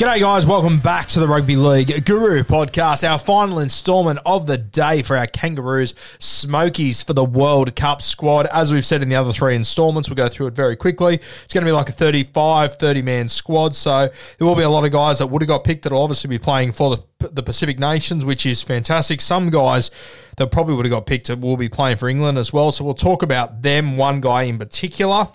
G'day, guys. Welcome back to the Rugby League Guru podcast, our final installment of the day for our Kangaroos Smokies for the World Cup squad. As we've said in the other three installments, we'll go through it very quickly. It's going to be like a 35, 30 man squad. So there will be a lot of guys that would have got picked that will obviously be playing for the, the Pacific Nations, which is fantastic. Some guys that probably would have got picked will be playing for England as well. So we'll talk about them, one guy in particular.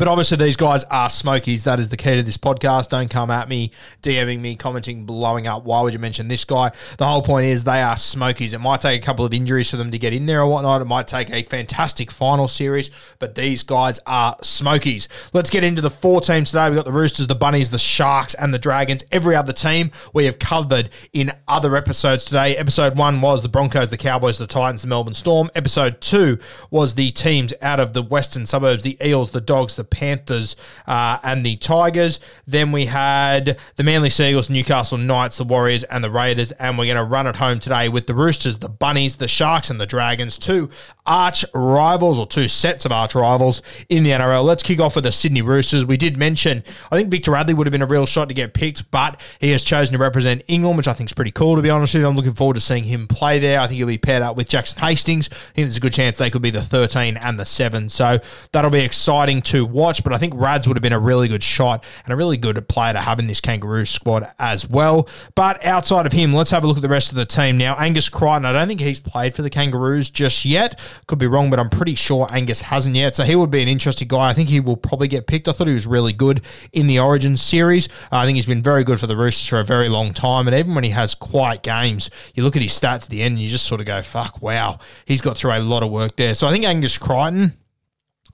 But obviously, these guys are Smokies. That is the key to this podcast. Don't come at me, DMing me, commenting, blowing up. Why would you mention this guy? The whole point is they are Smokies. It might take a couple of injuries for them to get in there or whatnot. It might take a fantastic final series, but these guys are Smokies. Let's get into the four teams today. We've got the Roosters, the Bunnies, the Sharks, and the Dragons. Every other team we have covered in other episodes today. Episode one was the Broncos, the Cowboys, the Titans, the Melbourne Storm. Episode two was the teams out of the western suburbs, the Eels, the Dogs, the Panthers, uh, and the Tigers. Then we had the Manly Sea Eagles, Newcastle Knights, the Warriors, and the Raiders. And we're going to run it home today with the Roosters, the Bunnies, the Sharks, and the Dragons. Two arch rivals, or two sets of arch rivals in the NRL. Let's kick off with the Sydney Roosters. We did mention, I think Victor Radley would have been a real shot to get picked, but he has chosen to represent England, which I think is pretty cool, to be honest with you. I'm looking forward to seeing him play there. I think he'll be paired up with Jackson Hastings. I think there's a good chance they could be the 13 and the 7. So that'll be exciting to watch, but I think Rads would have been a really good shot and a really good player to have in this Kangaroo squad as well. But outside of him, let's have a look at the rest of the team now. Angus Crichton, I don't think he's played for the Kangaroos just yet. Could be wrong, but I'm pretty sure Angus hasn't yet. So he would be an interesting guy. I think he will probably get picked. I thought he was really good in the Origin series. Uh, I think he's been very good for the Roosters for a very long time. And even when he has quiet games, you look at his stats at the end and you just sort of go, fuck, wow, he's got through a lot of work there. So I think Angus Crichton.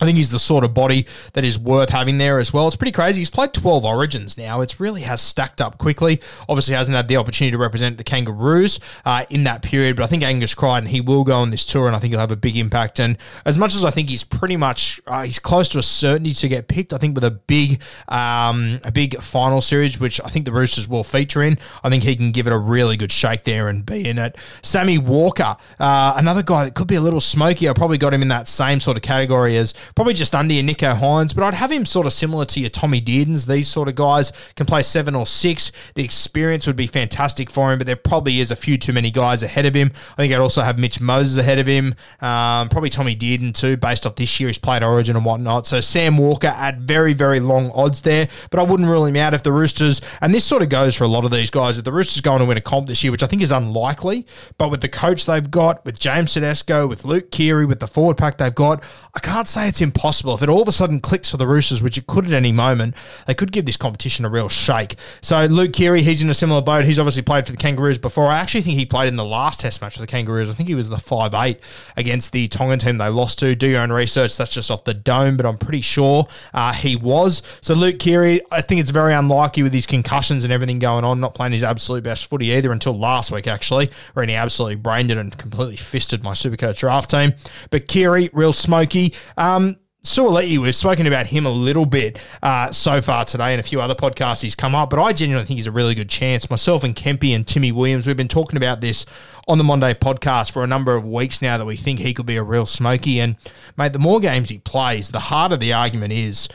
I think he's the sort of body that is worth having there as well. It's pretty crazy. He's played 12 origins now. It really has stacked up quickly. Obviously, hasn't had the opportunity to represent the Kangaroos uh, in that period, but I think Angus Crichton, he will go on this tour and I think he'll have a big impact. And as much as I think he's pretty much, uh, he's close to a certainty to get picked, I think with a big, um, a big final series, which I think the Roosters will feature in, I think he can give it a really good shake there and be in it. Sammy Walker, uh, another guy that could be a little smoky. I probably got him in that same sort of category as probably just under your Nicho Hynes, but I'd have him sort of similar to your Tommy Deardens. These sort of guys can play seven or six. The experience would be fantastic for him, but there probably is a few too many guys ahead of him. I think I'd also have Mitch Moses ahead of him, um, probably Tommy Dearden too, based off this year he's played Origin and whatnot. So Sam Walker at very, very long odds there, but I wouldn't rule him out if the Roosters, and this sort of goes for a lot of these guys, if the Roosters going to win a comp this year, which I think is unlikely, but with the coach they've got, with James Tedesco, with Luke Keary, with the forward pack they've got, I can't say it's impossible. If it all of a sudden clicks for the Roosters, which it could at any moment, they could give this competition a real shake. So Luke Keary, he's in a similar boat. He's obviously played for the Kangaroos before. I actually think he played in the last Test match for the Kangaroos. I think he was the five eight against the Tongan team they lost to. Do your own research. That's just off the dome, but I'm pretty sure uh, he was. So Luke Keary, I think it's very unlikely with his concussions and everything going on, not playing his absolute best footy either until last week, actually, where he absolutely brained it and completely fisted my Supercoach draft team. But Keary, real smoky. Um, Suaalii, we've spoken about him a little bit uh, so far today and a few other podcasts he's come up, but I genuinely think he's a really good chance. Myself and Kempy and Timmy Williams, we've been talking about this on the Monday podcast for a number of weeks now that we think he could be a real smoky. And, mate, the more games he plays, the harder the argument is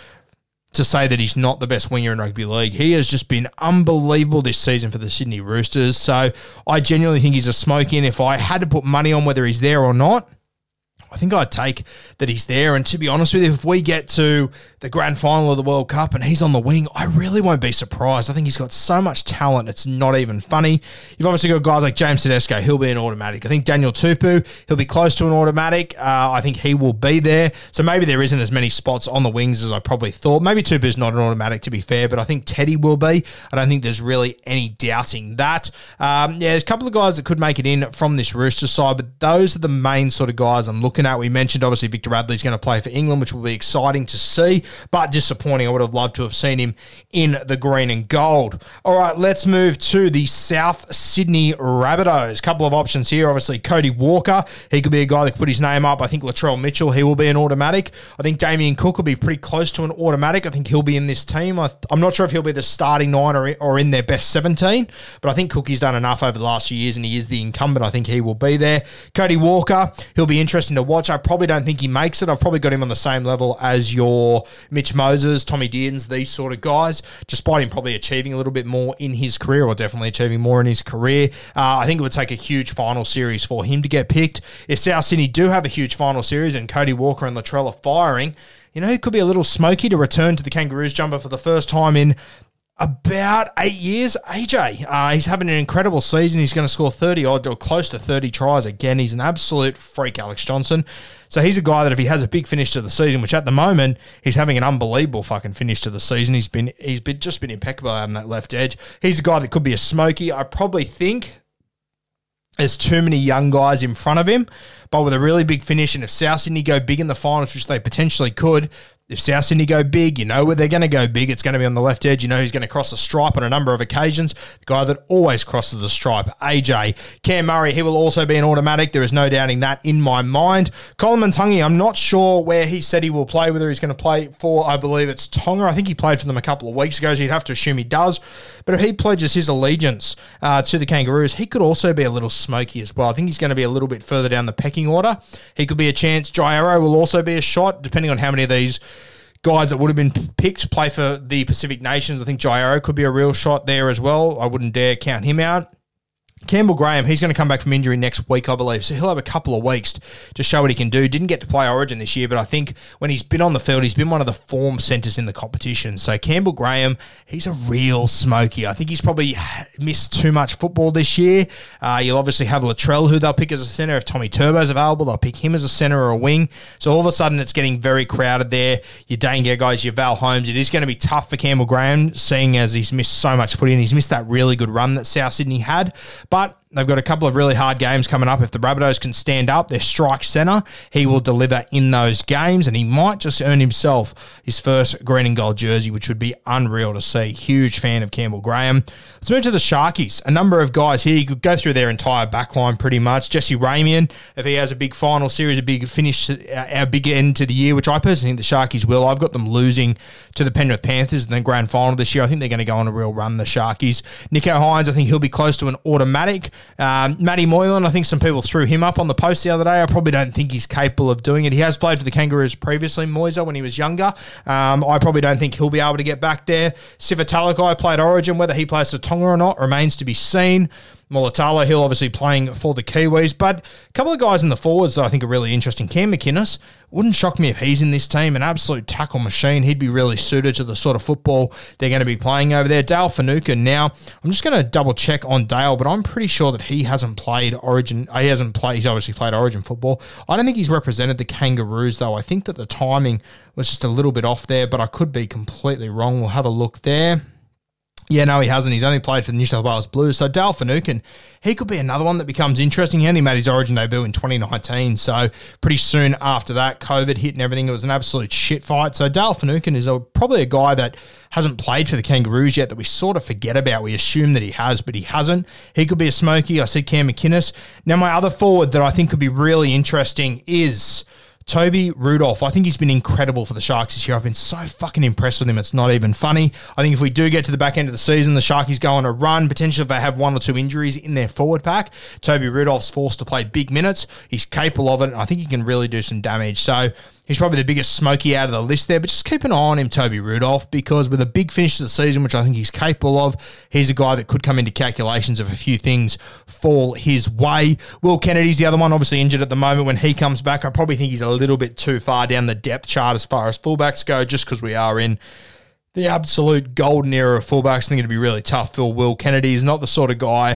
to say that he's not the best winger in rugby league. He has just been unbelievable this season for the Sydney Roosters. So I genuinely think he's a smoky. And if I had to put money on whether he's there or not, I think I'd take that he's there. And to be honest with you, if we get to the grand final of the World Cup and he's on the wing, I really won't be surprised. I think he's got so much talent, it's not even funny. You've obviously got guys like James Tedesco, he'll be an automatic. I think Daniel Tupou, he'll be close to an automatic. Uh, I think he will be there. So maybe there isn't as many spots on the wings as I probably thought. Maybe Tupou's not an automatic, to be fair, but I think Teddy will be. I don't think there's really any doubting that. Um, yeah, there's a couple of guys that could make it in from this Rooster side, but those are the main sort of guys I'm looking at. Uh, we mentioned obviously Victor Radley's going to play for England, which will be exciting to see, but disappointing. I would have loved to have seen him in the green and gold. All right, let's move to the South Sydney Rabbitohs. A couple of options here. Obviously, Cody Walker, he could be a guy that could put his name up. I think Latrell Mitchell, he will be an automatic. I think Damien Cook will be pretty close to an automatic. I think he'll be in this team. I, am not sure if he'll be the starting nine or, or in their best 17, but I think Cookie's done enough over the last few years and he is the incumbent. I think he will be there. Cody Walker, he'll be interesting to watch. I probably don't think he makes it. I've probably got him on the same level as your Mitch Moses, Tommy Dearns, these sort of guys, despite him probably achieving a little bit more in his career or definitely achieving more in his career. Uh, I think it would take a huge final series for him to get picked. If South Sydney do have a huge final series and Cody Walker and Latrell are firing, you know, it could be a little smoky to return to the Kangaroos jumper for the first time in about eight years. AJ, uh, he's having an incredible season. He's going to score 30 odd or close to 30 tries again. He's an absolute freak, Alex Johnson. So he's a guy that if he has a big finish to the season, which at the moment he's having an unbelievable fucking finish to the season, he's been he's been just been impeccable out on that left edge. He's a guy that could be a smoky. I probably think there's too many young guys in front of him, but with a really big finish, and if South Sydney go big in the finals, which they potentially could, if South Sydney go big, you know where they're going to go big. It's going to be on the left edge. You know who's going to cross the stripe on a number of occasions. The guy that always crosses the stripe, AJ. Cam Murray, he will also be an automatic. There is no doubting that in my mind. Koloamatangi, I'm not sure where he said he will play, whether he's going to play for, I believe it's Tonga. I think he played for them a couple of weeks ago, so you'd have to assume he does. But if he pledges his allegiance uh, to the Kangaroos, he could also be a little smoky as well. I think he's going to be a little bit further down the pecking order. He could be a chance. Jai Arrow will also be a shot, depending on how many of these guys that would have been picked play for the Pacific Nations. I think Jai Arrow could be a real shot there as well. I wouldn't dare count him out. Campbell Graham, he's going to come back from injury next week, I believe. So he'll have a couple of weeks to show what he can do. Didn't get to play Origin this year, but I think when he's been on the field, he's been one of the form centres in the competition. So Campbell Graham, he's a real smoky. I think he's probably missed too much football this year. Uh, you'll obviously have Latrell, who they'll pick as a centre. If Tommy Turbo's available, they'll pick him as a centre or a wing. So all of a sudden, it's getting very crowded there. Your Dane Gagais, your Val Holmes. It is going to be tough for Campbell Graham, seeing as he's missed so much footy and he's missed that really good run that South Sydney had. But They've got a couple of really hard games coming up. If the Rabbitohs can stand up, their strike centre, he will deliver in those games, and he might just earn himself his first green and gold jersey, which would be unreal to see. Huge fan of Campbell Graham. Let's move to the Sharkies. A number of guys here. You could go through their entire backline pretty much. Jesse Ramien, if he has a big final series, a big finish, uh, a big end to the year, which I personally think the Sharkies will. I've got them losing to the Penrith Panthers in the grand final this year. I think they're going to go on a real run, the Sharkies. Nicho Hynes, I think he'll be close to an automatic. Um, Matty Moylan, I think some people threw him up on the post the other day. I probably don't think he's capable of doing it. He has played for the Kangaroos previously, Moisa, when he was younger. Um, I probably don't think he'll be able to get back there. Sifa Talakai played Origin. Whether he plays for Tonga or not remains to be seen. Mulitalo Hill obviously playing for the Kiwis, but a couple of guys in the forwards that I think are really interesting. Cam McInnes, wouldn't shock me if he's in this team, an absolute tackle machine. He'd be really suited to the sort of football they're going to be playing over there. Dale Finucane. now, I'm just going to double check on Dale, but I'm pretty sure that he hasn't played Origin. He hasn't played, he's obviously played Origin football. I don't think he's represented the Kangaroos, though. I think that the timing was just a little bit off there, but I could be completely wrong. We'll have a look there. Yeah, no, he hasn't. He's only played for the New South Wales Blues. So Dale Finucane, he could be another one that becomes interesting. He only made his origin debut in 2019. So pretty soon after that, COVID hit and everything. It was an absolute shit fight. So Dale Finucane is a, probably a guy that hasn't played for the Kangaroos yet that we sort of forget about. We assume that he has, but he hasn't. He could be a smoky. I said Cam McInnes. Now, my other forward that I think could be really interesting is Toby Rudolph, I think he's been incredible for the Sharks this year. I've been so fucking impressed with him. It's not even funny. I think if we do get to the back end of the season, the Sharkies go on a run. Potentially, if they have one or two injuries in their forward pack, Toby Rudolph's forced to play big minutes. He's capable of it, and I think he can really do some damage. So He's probably the biggest smoky out of the list there, but just keep an eye on him, Toby Rudolph, because with a big finish to the season, which I think he's capable of, he's a guy that could come into calculations if a few things fall his way. Will Kennedy's the other one, obviously injured at the moment. When he comes back, I probably think he's a little bit too far down the depth chart as far as fullbacks go, just because we are in the absolute golden era of fullbacks. I think it'd be really tough for Will Kennedy. He's not the sort of guy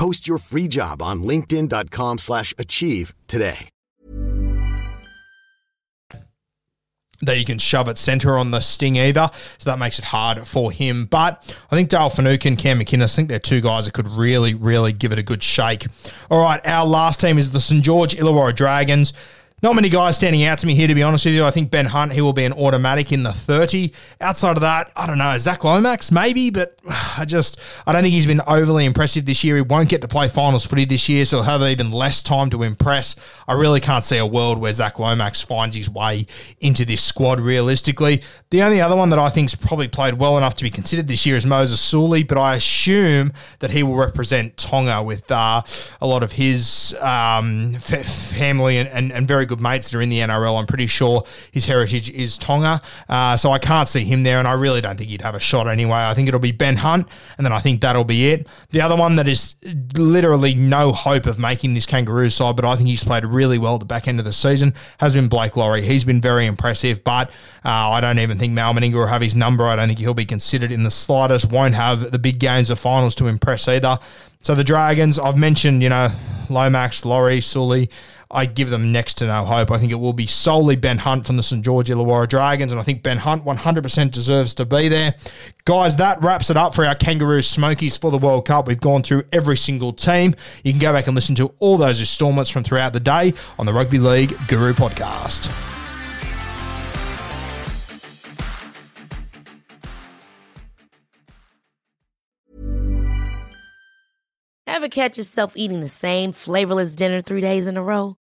Post your free job on linkedin.com slash achieve today. that you can shove at centre on the sting either. So that makes it hard for him. But I think Dale Finucane, and Cam McInnes, I think they're two guys that could really, really give it a good shake. All right, our last team is the St. George Illawarra Dragons. Not many guys standing out to me here, to be honest with you. I think Ben Hunt, he will be an automatic in the 30. Outside of that, I don't know. Zach Lomax, maybe, but I just, I don't think he's been overly impressive this year. He won't get to play finals footy this year, so he'll have even less time to impress. I really can't see a world where Zach Lomax finds his way into this squad realistically. The only other one that I think's probably played well enough to be considered this year is Moses Suli, but I assume that he will represent Tonga with uh, a lot of his um, family and, and, and very good mates that are in the NRL. I'm pretty sure his heritage is Tonga. Uh, so I can't see him there, and I really don't think he'd have a shot anyway. I think it'll be Ben Hunt, and then I think that'll be it. The other one that is literally no hope of making this Kangaroo side, but I think he's played really well at the back end of the season, has been Blake Lawrie. He's been very impressive, but uh, I don't even think Mal Meninga will have his number. I don't think he'll be considered in the slightest. Won't have the big games of finals to impress either. So the Dragons, I've mentioned, you know, Lomax, Lawrie, Suli. I give them next to no hope. I think it will be solely Ben Hunt from the St. George Illawarra Dragons, and I think Ben Hunt 100% deserves to be there. Guys, that wraps it up for our Kangaroo Smokies for the World Cup. We've gone through every single team. You can go back and listen to all those installments from throughout the day on the Rugby League Guru podcast. Ever catch yourself eating the same flavorless dinner three days in a row?